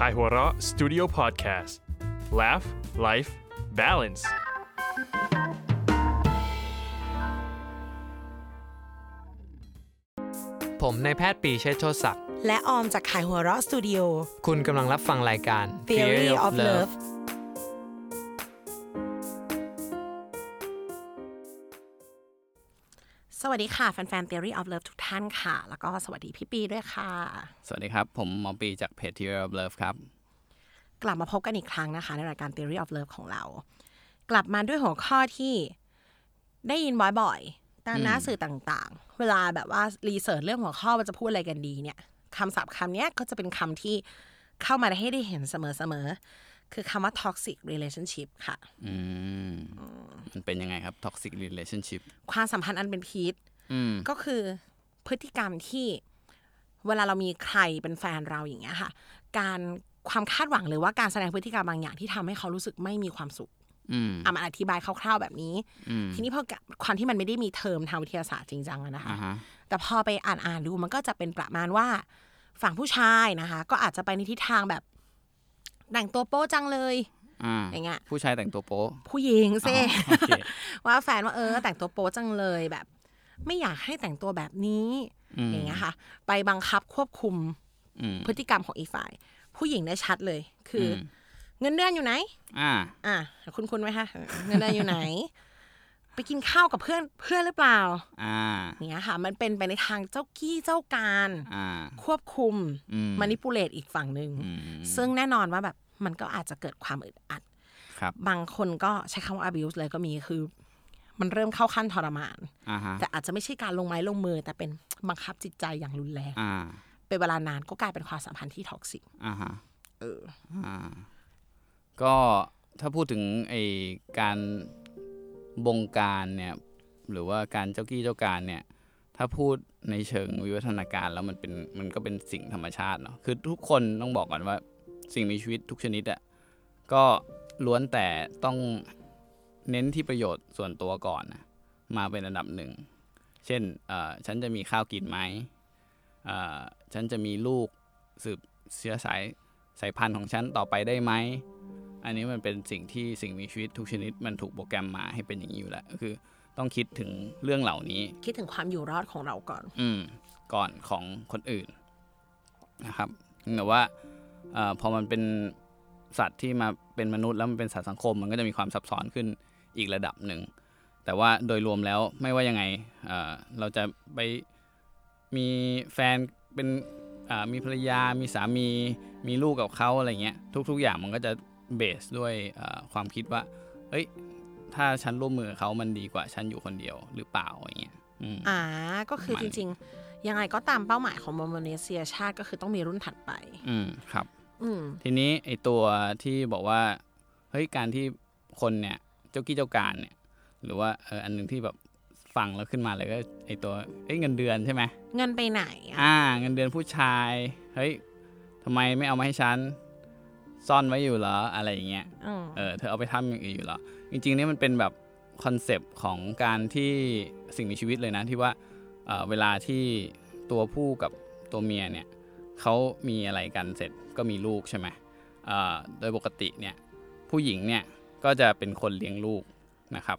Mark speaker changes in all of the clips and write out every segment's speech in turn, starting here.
Speaker 1: Kaihura Studio Podcast Laugh Life Balance
Speaker 2: ผมนายแพทย์ปรีเชษฐ์โชติศักดิ์
Speaker 3: และออมจากขายหัวเราะสตูดิโอ
Speaker 2: คุณกำลังรับฟังรายการ
Speaker 3: Theory of Love สวัสดีค่ะ แฟนๆ Theory of Love ทุกท่านค่ะ แล้วก็สวัสดีพี่ปีด้วยค่ะ
Speaker 4: สวัสดีครับ ผมหมอปีจากเพจ Theory of Love ครับ
Speaker 3: กลับมาพบกันอีกครั้งนะคะ ในรายการ Theory of Love ของเรา กลับมาด้วยหัวข้อที่ได้ยินบ่อยๆ ตามหน้าสื่อต่างๆ เวลาแบบว่ารีเสิร์ชเรื่องหัวข้อว่าจะพูดอะไรกันดีเนี่ยคำศัพท์คำเนี้ยก็จะเป็นคำที่เข้ามาให้ได้เห็นเสมอๆ คือคำว่า toxic relationship ค่ะ
Speaker 4: อืมมันเป็นยังไงครับ toxic relationship
Speaker 3: ความสัมพันธ์อันเป็นพิษ
Speaker 4: อืม
Speaker 3: ก็คือพฤติกรรมที่เวลาเรามีใครเป็นแฟนเราอย่างเงี้ยค่ะ การความคาดหวังหรือว่าการแสดงพฤติกรรมบางอย่างที่ทำให้เขารู้สึกไม่มีความสุข
Speaker 4: อืม
Speaker 3: อะมาอธิบายคร่าวๆแบบนี้
Speaker 4: อืม
Speaker 3: ทีนี้พอความที่มันไม่ได้มีเทอมทางวิทยาศาสตร์จริงจังอะนะคะ
Speaker 4: อ่าฮะ
Speaker 3: แต่พอไปอ่านอ่านๆดูมันก็จะเป็นประมาณว่า ฝั่งผู้ชายนะคะ ก็อาจจะไปในทิศทางแบบ แต่งตัวโป๊จังเลย
Speaker 4: อ่า
Speaker 3: อย่างเงี้ย
Speaker 4: ผู้ชายแต่งตัวโป๊ะ
Speaker 3: ผู้หญิงเซ่
Speaker 4: อ๋อโอเค
Speaker 3: ว่าแฟนว่าเออ แต่งตัวโป๊จังเลยแบบ ไม่อยากให้แต่งตัวแบบนี้
Speaker 4: อืม
Speaker 3: อย่างเงี้ยค่ะ ไปบังคับควบคุม
Speaker 4: อืม
Speaker 3: พฤติกรรมของอีกฝ่าย ผู้หญิงได้ชัดเลย คืออ
Speaker 4: ม
Speaker 3: เงินเดือนอยู่ไหน
Speaker 4: อ่า
Speaker 3: อะคุณคุณไหมคะเงินเดือนอยู่ไหน ไปกินข้าวกับเพื่อนเพื่อนหรือเปล่า
Speaker 4: อ่า
Speaker 3: อย่างเงี้ยค่ะ มันเป็นไปในทางเจ้ากี้เจ้าการ
Speaker 4: อ่า
Speaker 3: ควบคุม
Speaker 4: อืม
Speaker 3: มานิปูเลตอีกฝั่งหนึ่ง
Speaker 4: อืม
Speaker 3: ซึ่งแน่นอนว่าแบบมันก็อาจจะเกิดความอึดอัด
Speaker 4: ครับ
Speaker 3: บางคนก็ใช้คำว่า abuse เลยก็มีคือ มันเริ่มเข้าขั้นทรมาน
Speaker 4: อ่าฮะ
Speaker 3: แต่อาจจะไม่ใช่การลงไม้ลงมือ แต่เป็นบังคับจิตใจอย่างรุนแรง
Speaker 4: อ่า
Speaker 3: เป็นเวลานานก็กลายเป็นความสัมพันธ์ที่ toxicอ่า
Speaker 4: ฮะ
Speaker 3: เออ
Speaker 4: อ่า ก็ถ้าพูดถึงไอการ บงการเนี่ยหรือว่าการเจ้ากี้เจ้าการเนี่ยถ้าพูดในเชิงวิวัฒนาการแล้วมันเป็นมันก็เป็นสิ่งธรรมชาติเนาะคือทุกคนต้องบอกก่อนว่าสิ่งมีชีวิตทุกชนิดอะก็ล้วนแต่ต้องเน้นที่ประโยชน์ส่วนตัวก่อนนะมาเป็นอันดับหนึ่ง เช่นเออฉันจะมีข้าวกินไหมเออฉันจะมีลูกสืบเชื้อสายสายพันธุ์ของฉันต่อไปได้ไหม อันนี้มันเป็นสิ่งที่สิ่งมีชีวิตทุกชนิดมันถูกโปรแกรมมาให้เป็นอย่างนี้อยู่แล้วก็คือ ต้องคิดถึงเรื่องเหล่านี้
Speaker 3: คิดถึงความอยู่รอดของเราก่อน
Speaker 4: อืมก่อนของคนอื่นนะครับแต่ว่าเออพอมันเป็นสัตว์ที่มาเป็นมนุษย์แล้วมันเป็นสัตว์สังคม มันก็จะมีความซับซ้อนขึ้นอีกระดับหนึ่ง แต่ว่าโดยรวมแล้วไม่ว่ายังไงเอ่อเราจะไปมีแฟนเป็นอ่ามีภรรยา มีสามี มีลูกกับเขาอะไรเงี้ย ทุก ๆ อย่างมันก็จะ เบสด้วยเอ่อความคิดว่าเฮ้ย ถ้าฉันร่วมมือกับเขามันดีกว่าฉันอยู่คนเดียวหรือเปล่าอย่างเงี้ยอืม
Speaker 3: อ่า ก็คือ
Speaker 4: มัน
Speaker 3: จริง ๆ ยังไงก็ตามเป้าหมายของโมโมเนเซียชาติก็คือต้องมีรุ่นถัดไป
Speaker 4: อืมครับ
Speaker 3: อืม
Speaker 4: ทีนี้ไอตัวที่บอกว่า เฮ้ย การที่คนเนี่ยเจ้ากี้เจ้าการเนี่ย หรือว่าเอออันหนึงที่แบบฟังแล้วขึ้นมาเลยก็ไอตัวเอ้ยเงินเดือนใช่ไหม
Speaker 3: เงินไปไหนอะ
Speaker 4: อ่า เงินเดือนผู้ชาย เฮ้ยทำไมไม่เอามาให้ฉัน ซ่อนไว้อยู่เหรออะไรอย่างเงี้ย
Speaker 3: อืม
Speaker 4: เออเธอเอาไปทำอย่างอื่นอยู่เหรอจริงๆนี่มันเป็นแบบคอนเซปต์ของการที่สิ่งมีชีวิตเลยนะที่ว่าเอ่อเวลาที่ตัวผู้กับตัวเมียเนี่ยเขามีอะไรกันเสร็จก็มีลูกใช่ไหมเอ่อโดยปกติเนี่ยผู้หญิงเนี่ยก็จะเป็นคนเลี้ยงลูกนะครับ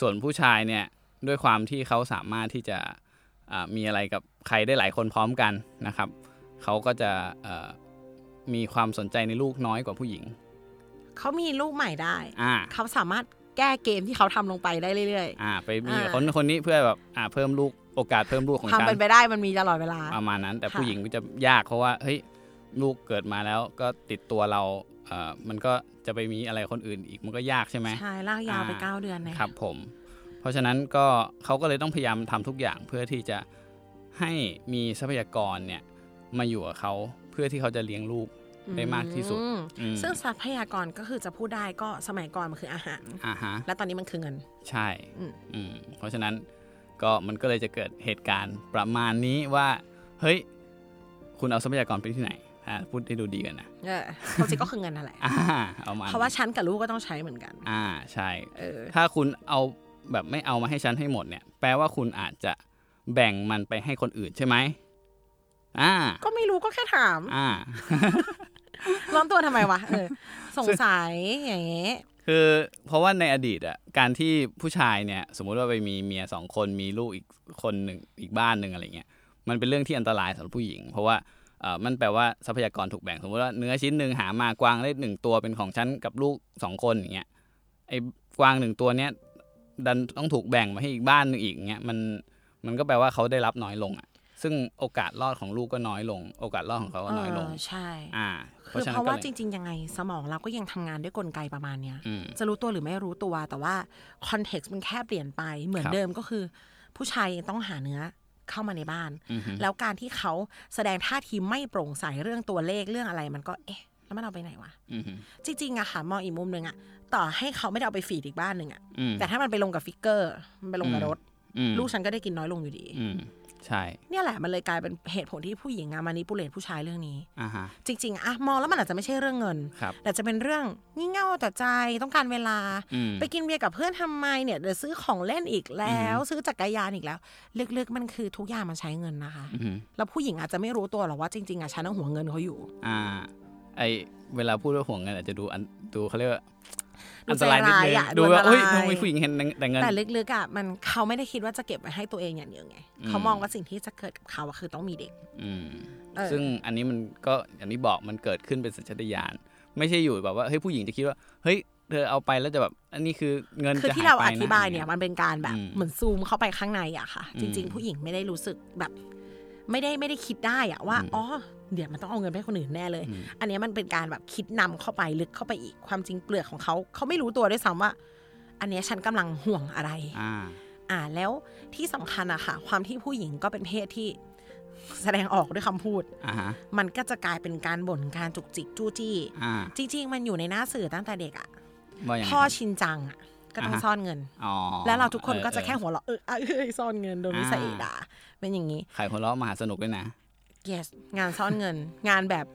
Speaker 4: ส่วนผู้ชายเนี่ยด้วยความที่เขาสามารถที่จะอ่ามีอะไรกับใครได้หลายคนพร้อมกันนะครับเขาก็จะเอ่อ มีความสนใจในลูกน้อยกว่าผู้หญิง
Speaker 3: เขามีลูกใหม่ได้
Speaker 4: อ่า
Speaker 3: เขาสามารถแก้เกมที่เขาทำลงไปได้เรื่อย
Speaker 4: อ่า ไปมี
Speaker 3: อ่า
Speaker 4: คนคนนี้เพื่อแบบอ่าเพิ่มลูกโอกาสเพิ่มลูกของ
Speaker 3: ๆความ
Speaker 4: ฉัน
Speaker 3: เป็นไปได้มันมีตลอดเวลา
Speaker 4: ประมาณนั้น แต่
Speaker 3: ค่ะ
Speaker 4: ผู้หญิงก็จะยากเพราะว่าเฮ้ยลูกเกิดมาแล้วก็ติดตัวเราเอ่อมันก็จะไปมีอะไรคนอื่นอีกมันก็ยากใช่ไหม
Speaker 3: ใช่ลากยาวไป
Speaker 4: อ่า
Speaker 3: เก้าเดือนเลย
Speaker 4: ครับผม เพราะฉะนั้นก็เขาก็เลยต้องพยายามทำทุกอย่างเพื่อที่จะให้มีทรัพยากรเนี่ยมาอยู่กับเขาเพื่อที่เขาจะเลี้ยงลูก ได้มากที่สุด
Speaker 3: อืม
Speaker 4: อืม
Speaker 3: ซึ่งทรัพยากรก็คือจะพูดได้ก็สมัยก่อนมันคืออาหาร
Speaker 4: อ่าฮะ
Speaker 3: และตอนนี้มันคือเงิน
Speaker 4: ใช่
Speaker 3: อืม
Speaker 4: อืมเพราะฉะนั้นก็มันก็เลยจะเกิดเหตุการณ์ประมาณนี้ว่าเฮ้ย คุณเอาทรัพยากรไปที่ไหนอ่าพูดให้ดูดีกันนะ
Speaker 3: เออความจริงก็คือเงินนั่นแหละ
Speaker 4: อ่าเอามา
Speaker 3: เพราะว่าฉันกับลูกก็ต้องใช้เหมือนกัน
Speaker 4: อ่าใช่
Speaker 3: เออ
Speaker 4: ถ้าคุณเอาแบบไม่เอามาให้ฉันให้หมดเนี่ย แปลว่าคุณอาจจะแบ่งมันไปให้คนอื่นใช่ไหมอ่า
Speaker 3: ก็ไม่รู้ก็แค่ถาม
Speaker 4: อ่า
Speaker 3: ร้อนตัวทำไมวะเออสงสัยอย่างเงี้ย
Speaker 4: คือเพราะว่าในอดีตอะการที่ผู้ชายเนี่ย สมมุติว่าไปมีเมียสองคนมีลูกอีกคนหนึ่งอีกบ้านหนึ่งอะไรเงี้ยมันเป็นเรื่องที่อันตรายสำหรับผู้หญิง เพราะว่าเออมันแปลว่าทรัพยากรถูกแบ่งสมมติว่าเนื้อชิ้นหนึ่งหามากวางได้หนึ่งตัวเป็นของฉันกับลูกสองคนอย่างเงี้ยไอ้กวางหนึ่งตัวเนี้ยดันต้องถูกแบ่งมาให้อีกบ้านหนึ่งอีกเงี้ยมันมันก็แปลว่าเขาได้รับน้อยลงอะ ซึ่งโอกาสรอดของลูกก็น้อยลง โอกาสรอดของเขาก็น้อยลง
Speaker 3: เใช่
Speaker 4: อ่า
Speaker 3: คือ
Speaker 4: ฉะ
Speaker 3: เพ
Speaker 4: นั้น
Speaker 3: ราะ
Speaker 4: ก็
Speaker 3: ว่า
Speaker 4: เลย
Speaker 3: จริง ๆ ยังไงสมองเราก็ยังทำงานด้วยกลไกประมาณเนี้ย
Speaker 4: อืม
Speaker 3: จะรู้ตัวหรือไม่รู้ตัว แต่ว่าคอนเท็กซ์มันแค่เปลี่ยนไปเหมือน
Speaker 4: ครับ
Speaker 3: เดิมก็คือ ผู้ชายต้องหาเนื้อเข้ามาในบ้าน
Speaker 4: อือฮึ
Speaker 3: แล้วการที่เขาแสดงท่าทีไม่โปร่งใสเรื่องตัวเลขเรื่องอะไรมันก็เอ๊ะแล้วมันเอาไปไหนวะ
Speaker 4: อืมฮึ
Speaker 3: จริงๆอะค่ะมองอีกมุมหนึ่งอะต่อให้เขาไม่ได้เอาไป feed อีกบ้านหนึ่งอะ
Speaker 4: อืม
Speaker 3: แต่ถ้ามันไปลงกับ figure มันไปลงกับ
Speaker 4: อืม
Speaker 3: รถ
Speaker 4: อืม
Speaker 3: ลูกฉันก็ได้กินน้อยลงอยู่ดี
Speaker 4: อืม ใช่
Speaker 3: เนี่ยแหละมันเลยกลายเป็นเหตุผลที่ผู้หญิงอะ manipulate ผู้ชายเรื่องนี้
Speaker 4: อ่าฮะ
Speaker 3: จริง ๆอะมองแล้วมันอาจจะไม่ใช่เรื่องเงิน
Speaker 4: ครับ
Speaker 3: แต่จะเป็นเรื่องงี่เง่าเอาแต่ใจต้องการเวลา
Speaker 4: อืม
Speaker 3: ไปกินเบียร์กับเพื่อนทำไมเนี่ยเดี๋ยวซื้อของเล่นอีกแล้ว ซื้อจักรยานอีกแล้วลึกๆมันคือทุกอย่างมันใช้เงินนะคะ
Speaker 4: อือฮึ
Speaker 3: แล้วผู้หญิงอาจจะไม่รู้ตัวหรอกว่าจริงๆอะฉันต้องหวงเงินเขาอยู่
Speaker 4: อ่า ไอเวลาพูดว่าห่วงเงินอาจจะดูอันดูเขาเรียกว่า
Speaker 3: ดู
Speaker 4: อันตรายนิดนึง
Speaker 3: ใจร้ายอะ
Speaker 4: ดูว่า
Speaker 3: ดูอันตราย
Speaker 4: เฮ้ยทำไมผู้หญิงเห็นแต่เงิน
Speaker 3: แต่ลึกๆอะมันเขาไม่ได้คิดว่าจะเก็บไว้ให้ตัวเองอย่างเดียวไง
Speaker 4: อืม
Speaker 3: เขามองว่าสิ่งที่จะเกิดกับเขาอะคือต้องมีเด็ก
Speaker 4: อืม
Speaker 3: เออ
Speaker 4: ซึ่งอันนี้มันก็อย่างที่บอกมันเกิดขึ้นเป็นสัญชาตญาณไม่ใช่อยู่แบบว่าเฮ้ยผู้หญิงจะคิดว่าเฮ้ยเธอเอาไปแล้วจะแบบอันนี้คือเงิน
Speaker 3: คือ
Speaker 4: จะ
Speaker 3: ที่
Speaker 4: ห
Speaker 3: เรา
Speaker 4: ไป
Speaker 3: อธิบายะเนี่ย มันเป็นการแบบ
Speaker 4: อืม
Speaker 3: เหมือนซูมเข้าไปข้างในอะค่ะ
Speaker 4: อืม
Speaker 3: จริง ๆ ผู้หญิงไม่ได้รู้สึกแบบ ไม่ได้ไม่ได้คิดได้อะว่า
Speaker 4: อืม
Speaker 3: อ๋อ เดี๋ยวมันต้องเอาเงินไปให้คนอื่นแน่เลย
Speaker 4: อืม
Speaker 3: อันเนี้ยมันเป็นการแบบคิดนำเข้าไปลึกเข้าไปอีกความจริงเปลือกของเขา เขาไม่รู้ตัวด้วยซ้ำว่า อันเนี้ยฉันกำลังห่วงอะไร
Speaker 4: อ่า
Speaker 3: อ่าแล้วที่สำคัญอะค่ะ ความที่ผู้หญิงก็เป็นเพศที่แสดงออกด้วยคำพูด
Speaker 4: อ่าฮะ
Speaker 3: มันก็จะกลายเป็นการบ่นการจุกจิกจู้จี้
Speaker 4: อ่า
Speaker 3: จริง ๆ มันอยู่ในหน้าสื่อตั้งแต่เด็กอะ
Speaker 4: ว่าอย่างไร
Speaker 3: พ่อ
Speaker 4: ครับ
Speaker 3: ชินจังอะก็ต้อง
Speaker 4: อ่าฮะ
Speaker 3: ซ่อนเงิน
Speaker 4: อ๋อ
Speaker 3: แล้วเราทุกคนก็จะ
Speaker 4: เออ
Speaker 3: แค่หัวเราะเออเอยเอยซ่อนเงินโดนวิสัย
Speaker 4: อ่า
Speaker 3: ด่าเป็นอย่างนี้
Speaker 4: ขายหัวเราะมหาสนุกด้วยนะ
Speaker 3: yes งานซ่อนเงิน งานแบบ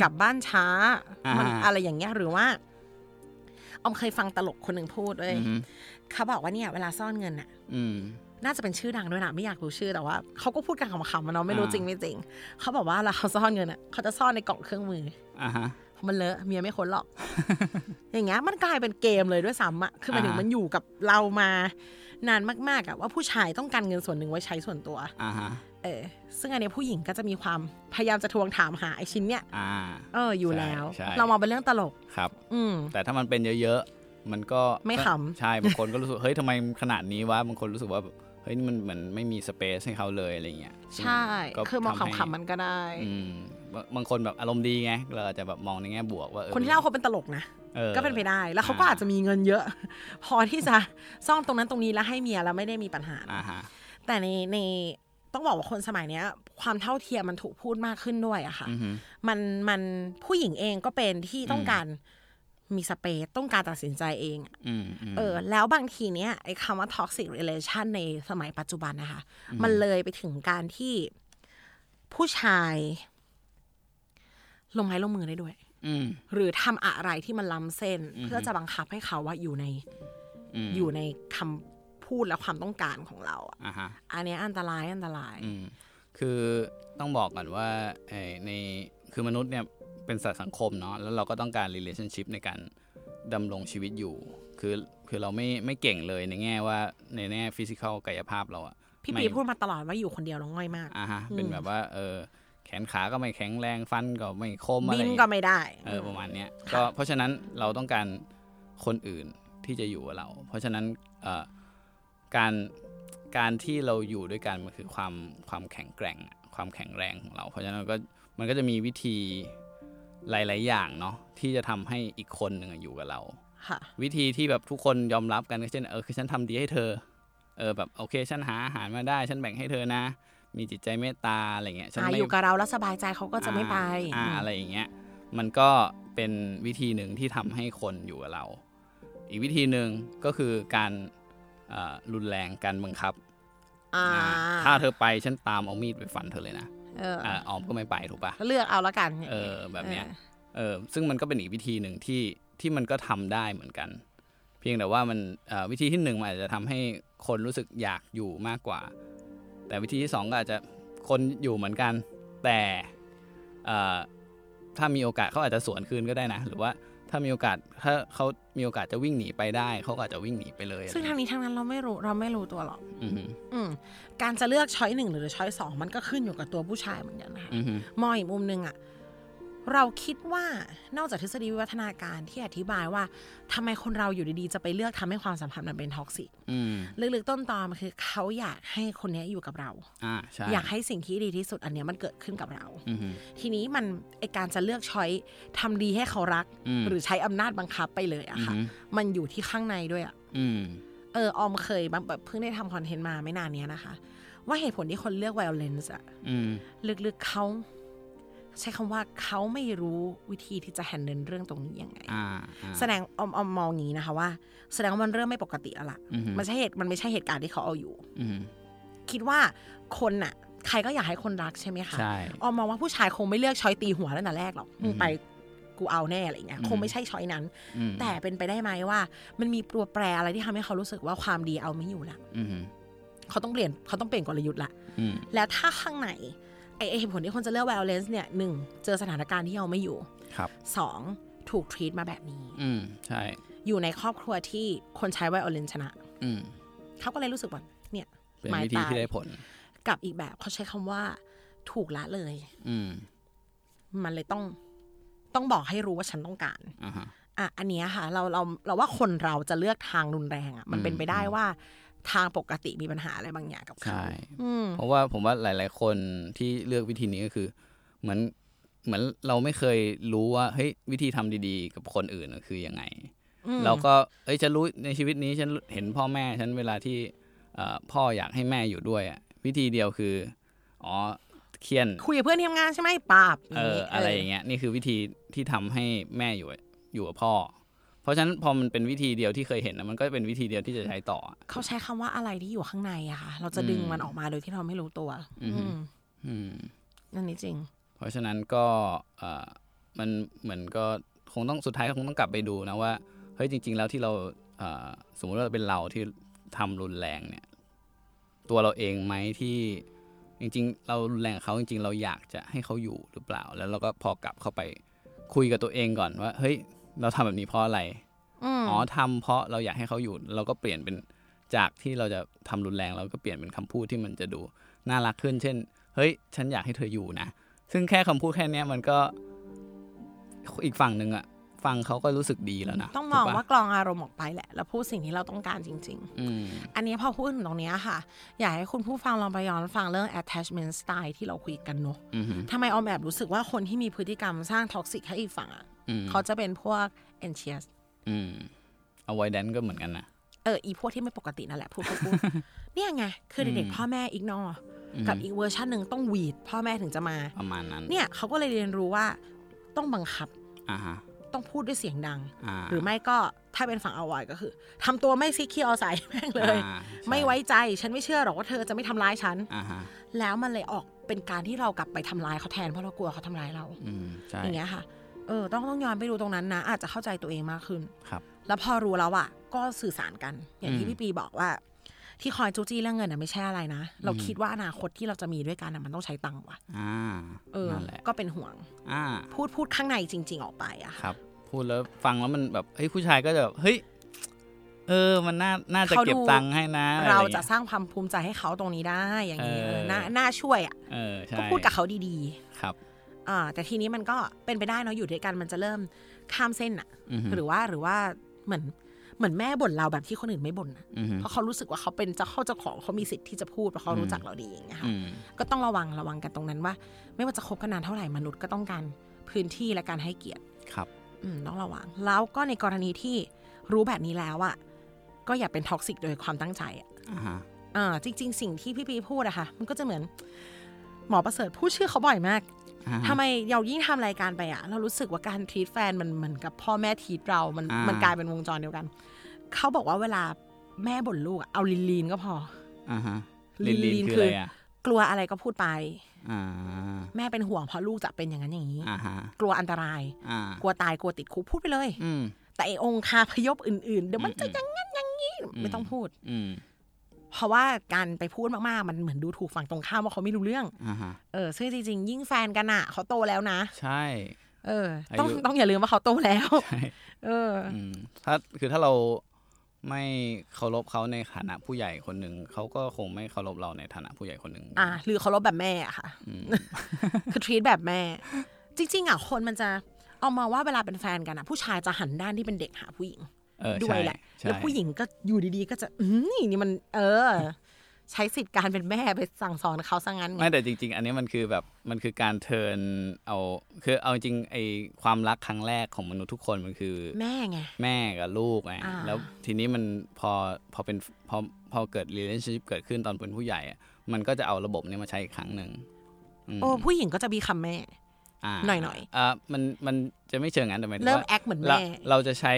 Speaker 3: กลับบ้านช้า
Speaker 4: อ่ามั
Speaker 3: มันอะไรอย่างเงี้ยหรือว่าออมเคยฟังตลกคนหนึ่งพูดเลย
Speaker 4: อือฮึ
Speaker 3: เขาบอกว่าเนี่ย เวลาซ่อนเงินอะ
Speaker 4: อืม
Speaker 3: น่าจะเป็นชื่อดังด้วยนะไม่อยากรู้ชื่อแต่ว่าเขาก็พูดกันขำๆมันเนาะไม่รู้
Speaker 4: อ่า
Speaker 3: จริงไม่จริงเขาบอกว่าเวลาเขาซ่อนเงินอะเขาจะซ่อนในกล่องเครื่องมือ
Speaker 4: อ่าฮะ
Speaker 3: เพราะมันเลอะเมียไม่ค้นหรอก อย่างเงี้ยมันกลายเป็นเกมเลยด้วยซ้ำอะคือหมายถึง
Speaker 4: อ่าฮะ
Speaker 3: มันอยู่กับเรามานานมากๆอะว่าผู้ชายต้องการเงินส่วนหนึ่งไว้ใช้ส่วนตัว
Speaker 4: อ่าฮะ
Speaker 3: เออซึ่งอันเนี้ยผู้หญิงก็จะมีความพยายามจะทวงถามหาไอชิ้นเนี้ย
Speaker 4: อ่า
Speaker 3: เอออยู่
Speaker 4: ใช่
Speaker 3: แล้ว
Speaker 4: ใช่
Speaker 3: เรามองเป็นเรื่องตลก
Speaker 4: ครับ
Speaker 3: อืม
Speaker 4: แต่ถ้ามันเป็นเยอะๆ มันก็
Speaker 3: ไม่ขำ
Speaker 4: ใช่บางคนก็รู้สึกเฮ้ยทำไมขนาดนี้วะบางคนรู้สึกว่าแบบเฮ้ยนี่มันเหมือนไม่มีสเปซให้เขาเลยอะไรเงี้ย
Speaker 3: ใช่
Speaker 4: ก็
Speaker 3: คือมอง
Speaker 4: ทำให้
Speaker 3: ขำๆมันก็ได้
Speaker 4: อืมบางบางคนแบบอารมณ์ดีไงเราอาจจะแบบมองในแง่บวกว่าออ
Speaker 3: คนที่เล่าเขาเป็นตลกนะ
Speaker 4: ออ
Speaker 3: ก็เป็นไปได้แล้วเขาก็
Speaker 4: อ่า
Speaker 3: อาจจะมีเงินเยอะ พอที่จะซ่อนตรงนั้นตรงนี้แล้วให้เมียแล้วไม่ได้มีปัญหา
Speaker 4: อ่าฮะ
Speaker 3: แต่ในใน ต้องบอกว่าคนสมัยเนี้ย ความเท่าเทียมมันถูกพูดมากขึ้นด้วยอะค่ะ
Speaker 4: อือฮึ
Speaker 3: มันมันผู้หญิงเองก็เป็นที่ต้อง
Speaker 4: อืม
Speaker 3: การมีสเปซต้องการตัดสินใจเองอะ
Speaker 4: อืมอืม
Speaker 3: เออ แล้วบางทีเนี้ยไอ้คำว่า toxic relation ในสมัยปัจจุบันนะคะ มันเลยไปถึงการที่ผู้ชายลงไม้ลงมือได้ด้วย
Speaker 4: อืม
Speaker 3: หรือทำอะไรที่มันล้ำเส้น
Speaker 4: อืม
Speaker 3: เพื่อจะบังคับให้เขาว่าอยู่ใน
Speaker 4: อืม
Speaker 3: อยู่ในคำ พูดและความต้องการของเราอะ
Speaker 4: อ่าฮะ
Speaker 3: อันเนี้ยอันตรายอันตราย
Speaker 4: อืมคือต้องบอกก่อนว่าไอ้ในคือมนุษย์เนี่ยเป็นสัตว์สังคมเนาะแล้วเราก็ต้องการ relationship ในการดำรงชีวิตอยู่ คือคือเราไม่ไม่เก่งเลยในแง่ว่าในแง่ฟิสิกอลกายภาพเราอะ
Speaker 3: พี่
Speaker 4: ไม่
Speaker 3: ปีพูดมาตลอดว่าอยู่คนเดียวเราง่อยมาก
Speaker 4: อ่าฮะ
Speaker 3: อืม
Speaker 4: เป็นแบบว่าเออแขนขาก็ไม่แข็งแรงฟันก็ไม่คมอะไร
Speaker 3: บินก็ไม่ได้
Speaker 4: เออประมาณเนี้ย
Speaker 3: ค่ะ
Speaker 4: ก็เพราะฉะนั้นเราต้องการคนอื่นที่จะอยู่กับเรา เพราะฉะนั้นเอ่อ การการที่เราอยู่ด้วยกันมันคือความความแข็งแกร่งอะความแข็งแรงของเรา เพราะฉะนั้นมันก็มันก็จะมีวิธีหลาย ๆ อย่างเนาะที่จะทำให้อีกคนหนึ่งอะอยู่กับเรา
Speaker 3: ค่ะ
Speaker 4: วิธีที่แบบทุกคนยอมรับกันก็เช่นเออคือฉันทำดีให้เธอ เออแบบโอเค ฉันหาอาหารมาได้ ฉันแบ่งให้เธอนะ มีจิตใจเมตตาอะไรเงี้ยฉัน
Speaker 3: อ่า
Speaker 4: ไม่
Speaker 3: อยู่กับเราแล้วสบายใจเขาก็จะไม่ไป
Speaker 4: อ่าอะไรอย่างเงี้ยมันก็เป็นวิธีหนึ่งที่ทำให้คนอยู่กับเรา อีกวิธีหนึ่งก็คือการเอ่อ รุนแรงการบังคับ
Speaker 3: อ่า
Speaker 4: อ่าถ้าเธอไปฉันตามเอามีดไปฟันเธอเลยนะ
Speaker 3: เออ
Speaker 4: อ่าออมก็ไม่ไปถูกปะ
Speaker 3: ก็เลือกเอาแล้วกัน
Speaker 4: เออแบบเนี้ยเออซึ่งมันก็เป็นอีกวิธีหนึ่งที่ที่มันก็ทำได้เหมือนกัน เพียงแต่ว่ามันเอ่อวิธีที่หนึ่งมันอาจจะทำให้คนรู้สึกอยากอยู่มากกว่า แต่วิธีที่สองก็อาจจะคนอยู่เหมือนกัน แต่เอ่อถ้ามีโอกาสเขาอาจจะสวนคืนก็ได้นะ หรือว่า ถ้ามีโอกาสถ้าเขามีโอกาสจะวิ่งหนีไปได้เขาก็อาจจะวิ่งหนีไปเลย
Speaker 3: ซึ่งทางนี้ทางนั้นเราไม่รู้เราไม่รู้ตัวหรอก
Speaker 4: อือฮึ
Speaker 3: อืมการจะเลือก choice หนึ่งหรือ choice สองมันก็ขึ้นอยู่กับตัวผู้ชายเหมือนกันนะคะ
Speaker 4: อือฮึ
Speaker 3: มองอีกมุมหนึ่งอะ เราคิดว่านอกจากทฤษฎีวิวัฒนาการที่อธิบายว่าทำไมคนเราอยู่ดีๆ จะไปเลือกทำให้ความสัมพันธ์มันเป็น toxic อื
Speaker 4: ม
Speaker 3: ลึกๆต้นตอมันคือเขาอยากให้คนเนี้ยอยู่กับเรา
Speaker 4: อ่าใช่
Speaker 3: อยากให้สิ่งที่ดีที่สุดอันเนี้ยมันเกิดขึ้นกับเรา
Speaker 4: อือฮึ
Speaker 3: ทีนี้มันไอการจะเลือก choice ทำดีให้เขารัก
Speaker 4: อืม
Speaker 3: หรือใช้อำนาจบังคับไปเลยอะค่ะ
Speaker 4: อือฮึ
Speaker 3: มันอยู่ที่ข้างในด้วยอะ
Speaker 4: อืม
Speaker 3: เออออมเคยแบบเพิ่งได้ทำคอนเทนต์มาไม่นานเนี้ยนะคะ ว่าเหตุผลที่คนเลือก violence อะ
Speaker 4: อืม
Speaker 3: ลึกๆเขา ใช้คำว่าเขาไม่รู้วิธีที่จะแฮนเดิลเรื่องตรงนี้ยังไง
Speaker 4: อ่าอ่า
Speaker 3: แสดงออมออมมองอย่างนี้นะคะว่า แสดงว่ามันเริ่มไม่ปกติแล้วล่ะ
Speaker 4: อือฮึ
Speaker 3: มันใช่เหตุมันไม่ใช่เหตุการณ์ที่เขาเอาอยู่
Speaker 4: อืม
Speaker 3: คิดว่าคนน่ะ ใครก็อยากให้คนรักใช่ไหมคะ
Speaker 4: ใช่
Speaker 3: ออมมองว่าผู้ชายคงไม่เลือกช้อยตีหัวตั้งแต่แรกหรอกมึงไปกูเอาแน่อะไรเงี้ย
Speaker 4: อืม
Speaker 3: คงไม่ใช่ช้อยนั้น
Speaker 4: อืม
Speaker 3: แต่เป็นไปได้ไหมว่า มันมีตัวแปรอะไรที่ทำให้เขารู้สึกว่าความดีเอาไม่อยู่ละ
Speaker 4: อืม
Speaker 3: เขาต้องเปลี่ยนเขาต้องเปลี่ยนกลยุทธ์ละ
Speaker 4: อืม
Speaker 3: แล้วถ้าข้างใน ไอ้ไอ้เหตุผลที่คนจะเลือก violence เนี่ยหนึ่งเจอสถานการณ์ที่เอาไม่อยู่
Speaker 4: ครับ
Speaker 3: สองถูก treat มาแบบนี้
Speaker 4: อืมใช่
Speaker 3: อยู่ในครอบครัวที่คนใช้ violence ชนะ
Speaker 4: อืม
Speaker 3: เขาก็เลยรู้สึกว่าเนี่ย
Speaker 4: เป็น
Speaker 3: หมาย
Speaker 4: วิธี
Speaker 3: ตาย
Speaker 4: ที่ได้ผล
Speaker 3: กับอีกแบบเขาใช้คำว่าถูกละเลย
Speaker 4: อืม
Speaker 3: มันเลยต้องต้องบอกให้รู้ว่าฉันต้องการ
Speaker 4: อ่าฮะ
Speaker 3: อะอันเนี้ยค่ะ เราเราเราว่าคนเราจะเลือกทางรุนแรงอะ มันเป็นไปได้ว่า ทางปกติมีปัญหาอะไรบางอย่างกับเขา
Speaker 4: ใช่
Speaker 3: อืม
Speaker 4: เพราะว่าผมว่าหลาย ๆ คนที่เลือกวิธีนี้ก็คือ เหมือนเหมือนเราไม่เคยรู้ว่าเฮ้ยวิธีทำดีๆ กับคนอื่นน่ะคือยังไง
Speaker 3: อืม
Speaker 4: เราก็เอ้ยฉันรู้ในชีวิตนี้ฉันเห็นพ่อแม่ฉันเวลาที่เอ่อพ่ออยากให้แม่อยู่ด้วยอะวิธีเดียวคืออ๋อเคียน
Speaker 3: คุยกับเพื่อนที่ทำงานใช่ไหมปราบ
Speaker 4: เอออะไรอย่างเงี้ยนี่คือวิธีที่ทำให้แม่อยู่อยู่กับพ่อ เพราะฉะนั้นพอมันเป็นวิธีเดียวที่เคยเห็นนะมันก็เป็นวิธีเดียวที่จะใช้ต่อ
Speaker 3: เขาใช้คำว่าอะไรที่อยู่ข้างในอะค่ะ เราจะดึงมันออกมาโดยที่เราไม่รู้ตัว
Speaker 4: อืม
Speaker 3: อืม
Speaker 4: อืม
Speaker 3: นั่นนี่จริง
Speaker 4: เพราะฉะนั้นก็เอ่อมันเหมือนก็คงต้องสุดท้ายคงต้องกลับไปดูนะว่าเฮ้ยจริง ๆ แล้วที่เราเอ่อสมมุติว่าเป็นเราที่ทำรุนแรงเนี่ย ตัวเราเองไหมที่จริง ๆ เรารุนแรงกับเขาจริง ๆ เราอยากจะให้เขาอยู่หรือเปล่า แล้วเราก็พอกลับเข้าไปคุยกับตัวเองก่อนว่า เฮ้ย เราทำแบบนี้เพราะอะไร
Speaker 3: อืม
Speaker 4: อ๋อทำเพราะเราอยากให้เขาอยู่ เราก็เปลี่ยนเป็นจากที่เราจะทำรุนแรง เราก็เปลี่ยนเป็นคำพูดที่มันจะดูน่ารักขึ้น เช่น เฮ้ย ฉันอยากให้เธออยู่นะ ซึ่งแค่คำพูดแค่เนี้ยมันก็อีกฝั่งหนึ่งอะฟังเขาก็รู้สึกดีแล้วนะ
Speaker 3: ต้องมอง
Speaker 4: ถูกปะ
Speaker 3: ว่ากรองอารมณ์ออกไปแหละ แล้วพูดสิ่งที่เราต้องการจริง
Speaker 4: อืม
Speaker 3: ๆอันนี้พอพูดถึงตรงเนี้ยค่ะ อยากให้คุณผู้ฟังลองไปย้อนฟังเรื่อง attachment style ที่เราคุยกันเนอะ
Speaker 4: อืม
Speaker 3: ทำไมออมแอบรู้สึกว่าคนที่มีพฤติกรรมสร้าง toxic ให้อีกฝั่งอะ
Speaker 4: อืม
Speaker 3: เขาจะเป็นพวก anxious
Speaker 4: อืม avoidant ก็เหมือนกันนะ
Speaker 3: เอออีพวกที่ไม่ปกตินั่นแหละพูดพูดพูดเนี่ยไง คือเด็ก
Speaker 4: อืม
Speaker 3: ๆพ่อแม่อีกนอ
Speaker 4: อืม
Speaker 3: กับอีกเวอร์ชันหนึ่งต้องหวีดพ่อแม่ถึงจะมา
Speaker 4: ประมาณนั้น
Speaker 3: เนี่ยเขาก็เลยเรียนรู้ว่าต้องบังคับ
Speaker 4: อ่าฮะ
Speaker 3: ต้องพูดด้วยเสียงดัง
Speaker 4: อ่า
Speaker 3: หรือไม่ก็ถ้าเป็นฝั่งอวอยก็คือทำตัวไม่ซีเคียวใส่แม่งเลย
Speaker 4: อ่าใช่
Speaker 3: ไม่ไว้ใจฉันไม่เชื่อหรอกว่าเธอจะไม่ทำร้ายฉัน
Speaker 4: อ่าฮะ
Speaker 3: แล้วมันเลยออกเป็นการที่เรากลับไปทำร้ายเขาแทนเพราะเรากลัวเขาทำร้ายเรา
Speaker 4: อืมใช่
Speaker 3: อย่างเงี้ยค่ะ เออ ต้องต้องย้อนไปดูตรงนั้นนะ อาจจะเข้าใจตัวเองมากขึ้น
Speaker 4: ครับ
Speaker 3: แล้วพอรู้แล้วอะก็สื่อสารกัน อย่างที่
Speaker 4: อืม
Speaker 3: พี่ปีบอกว่า ที่คอยจู้จี้เรื่องเงินน่ะไม่ใช่อะไรนะ เราคิดว่าอนาคตที่เราจะมีด้วยกันน่ะมันต้องใช้ตังค์ว่ะ
Speaker 4: อ่า
Speaker 3: เออ
Speaker 4: นั่นแหละ
Speaker 3: ก็เป็นห่วง
Speaker 4: อ่า
Speaker 3: พูดพูดข้างในจริง ๆ ออกไปอะค่ะ
Speaker 4: ครับ พูดแล้วฟังแล้วมันแบบเฮ้ยผู้ชายก็จะแบบเฮ้ยเออ มันน่า น่าจะ
Speaker 3: เขาดู
Speaker 4: เก็บตังค์ให้นะอไเราอย่ง
Speaker 3: จะ
Speaker 4: งี้ย
Speaker 3: สร้างความภูมิใจให้เขาตรงนี้ได้ อย่างนี้
Speaker 4: เออ
Speaker 3: เออน่า น่าช่วยอะ
Speaker 4: เออใช่
Speaker 3: ก็พูดกับเขาดี
Speaker 4: ครับ
Speaker 3: ๆ อ่าแต่ทีนี้มันก็เป็นไปได้เนาะอยู่ด้วยกันมันจะเริ่มข้ามเส้นอะ
Speaker 4: อือฮึ
Speaker 3: หรือว่าหรือว่าเหมือนเหมือนแม่บ่นเราแบบที่คนอื่นไม่บ่นอะ
Speaker 4: อือฮึ
Speaker 3: เพราะเขารู้สึกว่าเขาเป็นเจ้าเข้าเจ้าของเขามีสิทธิ์ที่จะพูดเพราะเขารู้จักเราดีอย่างเงี้ยค่ะ
Speaker 4: อืม
Speaker 3: ก็ต้องระวังระวังกันตรงนั้นว่า ไม่ว่าจะคบกันนานเท่าไหร่มนุษย์ก็ต้องการพื้นที่และการให้เกียรติ
Speaker 4: ครับ
Speaker 3: อืมต้องระวัง แล้วก็ในกรณีที่รู้แบบนี้แล้วอะก็อย่าเป็น toxic โดยความตั้งใจอะ
Speaker 4: อ่าฮะ
Speaker 3: อ่าจริง ๆ สิ่งที่พี่ปีพูดอะค่ะ มันก็จะเหมือนหมอประเสริฐพูดชื่อเขาบ่อยมาก
Speaker 4: อ่าฮะ
Speaker 3: ทำไมเรายิ่งทำรายการไปอะเรารู้สึกว่าการทีตแฟนมันเหมือนกับพ่อแม่ทีตเรา มัน
Speaker 4: อ่ามัน
Speaker 3: มันกลายเป็นวงจรเดียวกันเขาบอกว่าเวลาแม่บ่นลูกอะเอาลีนลีนก็พอ
Speaker 4: อ่าฮะ
Speaker 3: ลี
Speaker 4: ลิ
Speaker 3: น
Speaker 4: น
Speaker 3: ลี
Speaker 4: ลิ
Speaker 3: น
Speaker 4: นคือ
Speaker 3: คือ
Speaker 4: อะไรอะ
Speaker 3: กลัวอะไรก็พูดไป
Speaker 4: อ่า
Speaker 3: แม่เป็นห่วงเพราะลูกจะเป็นอย่างนั้นอย่างนี้
Speaker 4: อ่าฮะ
Speaker 3: กลัวอันตราย
Speaker 4: อ่าก
Speaker 3: ลัวตายกลัวติดคุกพูดไปเลย
Speaker 4: อืม
Speaker 3: แต่ไอ้องค์คาพยพอื่นๆ เดี๋ยวมันจะ
Speaker 4: อืม
Speaker 3: อย่างงั้นอย่างนี้ ไม่ต้องพูด
Speaker 4: อืม
Speaker 3: เพราะว่าการไปพูดมากๆ มันเหมือนดูถูกฝั่งตรงข้ามว่าเขาไม่รู้เรื่อง
Speaker 4: อ่าฮะ
Speaker 3: เออซึ่งจริงๆ ยิ่งแฟนกันอะเขาโตแล้วนะ
Speaker 4: ใช่
Speaker 3: เออ ต้อง
Speaker 4: อายุ
Speaker 3: ต้องอย่าลืมว่าเขาโตแล้ว
Speaker 4: ใช่
Speaker 3: เออ
Speaker 4: อืมถ้าคือถ้าเราไม่เคารพเขาในฐานะผู้ใหญ่คนหนึ่งเขาก็คงไม่เคารพเราในฐานะผู้ใหญ่คนหนึ่ง
Speaker 3: อะหรือเคารพแบบแม่อะค่ะ
Speaker 4: อืม
Speaker 3: คือ treat แบบแม่ จริง ๆอะคนมันจะเอามาว่าเวลาเป็นแฟนกันอะ ผู้ชายจะหันด้านที่เป็นเด็กหาผู้หญิง
Speaker 4: เออ
Speaker 3: ด้ว
Speaker 4: ใช่
Speaker 3: ยแหละ
Speaker 4: ใช่
Speaker 3: แล้วผู้หญิงก็อยู่ดีๆ ก็จะอืมนี่มัน เออ ใช้สิทธิ์การเป็นแม่ไปสั่งสอนเขาซะงั้นไง
Speaker 4: ไม่แต่จริง ๆ อันนี้มันคือแบบมันคือการเทิร์นเอา คือเอาจริงไอความรักครั้งแรกของมนุษย์ทุกคนมันคือ
Speaker 3: แม่ไง
Speaker 4: แม่กับลูกไง
Speaker 3: อ่า
Speaker 4: แล้วทีนี้มันพอพอเป็นพอพอเกิด relationship เกิดขึ้นตอนเป็นผู้ใหญ่อะมันก็จะเอาระบบนี้มาใช้อีกครั้งหนึ่งม
Speaker 3: โอ้ผู้หญิงก็จะมีคำแม่าหน่อยๆ
Speaker 4: อ่ามันมันจะไม่เชิงงั้นแต่หมายถึง
Speaker 3: เริ่ม
Speaker 4: ว่า
Speaker 3: แอคเหมือน
Speaker 4: เรา
Speaker 3: แม่
Speaker 4: เราจะใช้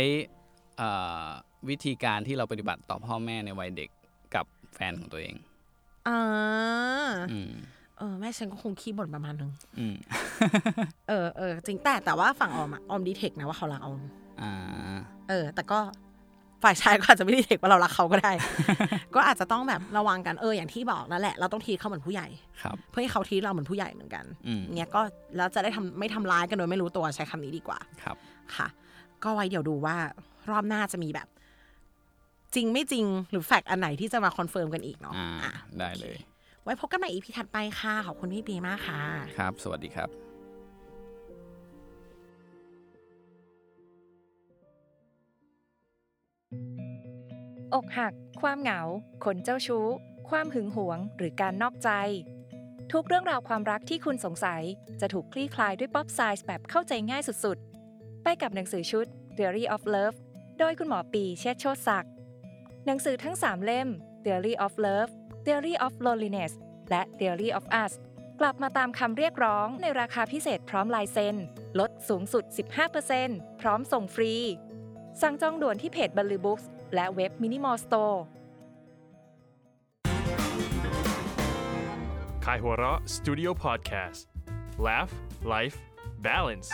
Speaker 4: อ่า วิธีการที่เราปฏิบัติต่อพ่อแม่ในวัยเด็กกับแฟนของตัวเอง
Speaker 3: อ่า
Speaker 4: อืม
Speaker 3: เออแม่ฉันก็คงขี้บ่นประมาณนึง
Speaker 4: อืม
Speaker 3: เออเออจริงแต่แต่ว่าฝั่งออมอะออมดีเทคนะว่าเขารักออม
Speaker 4: อ่า
Speaker 3: เออ แต่ก็ฝ่ายชายก็อาจจะไม่ได้เทคว่าเรารักเขาก็ได้ ก็อาจจะต้องแบบระวังกันเอออย่างที่บอกนั่นแหละเราต้องทีเขาเหมือนผู้ใหญ่
Speaker 4: ครับ
Speaker 3: เพื่อให้เขาทีเราเหมือนผู้ใหญ่เหมือนกัน
Speaker 4: อืม
Speaker 3: เนี้ยก็แล้วจะได้ทำไม่ทำร้ายกันโดยไม่รู้ตัวใช้คำนี้ดีกว่า
Speaker 4: ครับ
Speaker 3: ค่ะ ก็ไว้เดี๋ยวดูว่ารอบหน้าจะมีแบบ จริงไม่จริงหรือ fact อันไหนที่จะมา confirm กันอีกเนาะ
Speaker 4: อ่า
Speaker 3: อะ
Speaker 4: ได้เลย
Speaker 3: ไว้พบกันใหม่ EP ถัดไปค่ะ ขอบคุณพี่ปีมากค่ะ
Speaker 4: ครับ สวัสดีครับ
Speaker 5: อกหัก ความเหงา คนเจ้าชู้ ความหึงหวง หรือการนอกใจ ทุกเรื่องราวความรักที่คุณสงสัย จะถูกคลี่คลายด้วย pop sci แบบเข้าใจง่ายสุดๆ ไปกับหนังสือชุด Theory of Love โดยคุณหมอปีเชษฐ์โชติศักดิ์ หนังสือทั้ง 3 เล่ม Theory of Love Theory of Loneliness และ Theory of Us กลับมาตามคำเรียกร้องในราคาพิเศษพร้อมลายเซ็น ลดสูงสุด 15%พร้อมส่งฟรี สั่งจองด่วนที่เพจบันลือบุ๊คส์และเว็บ Minimore Store ขายหัวเราะ
Speaker 1: Studio Podcast Laugh Life Balance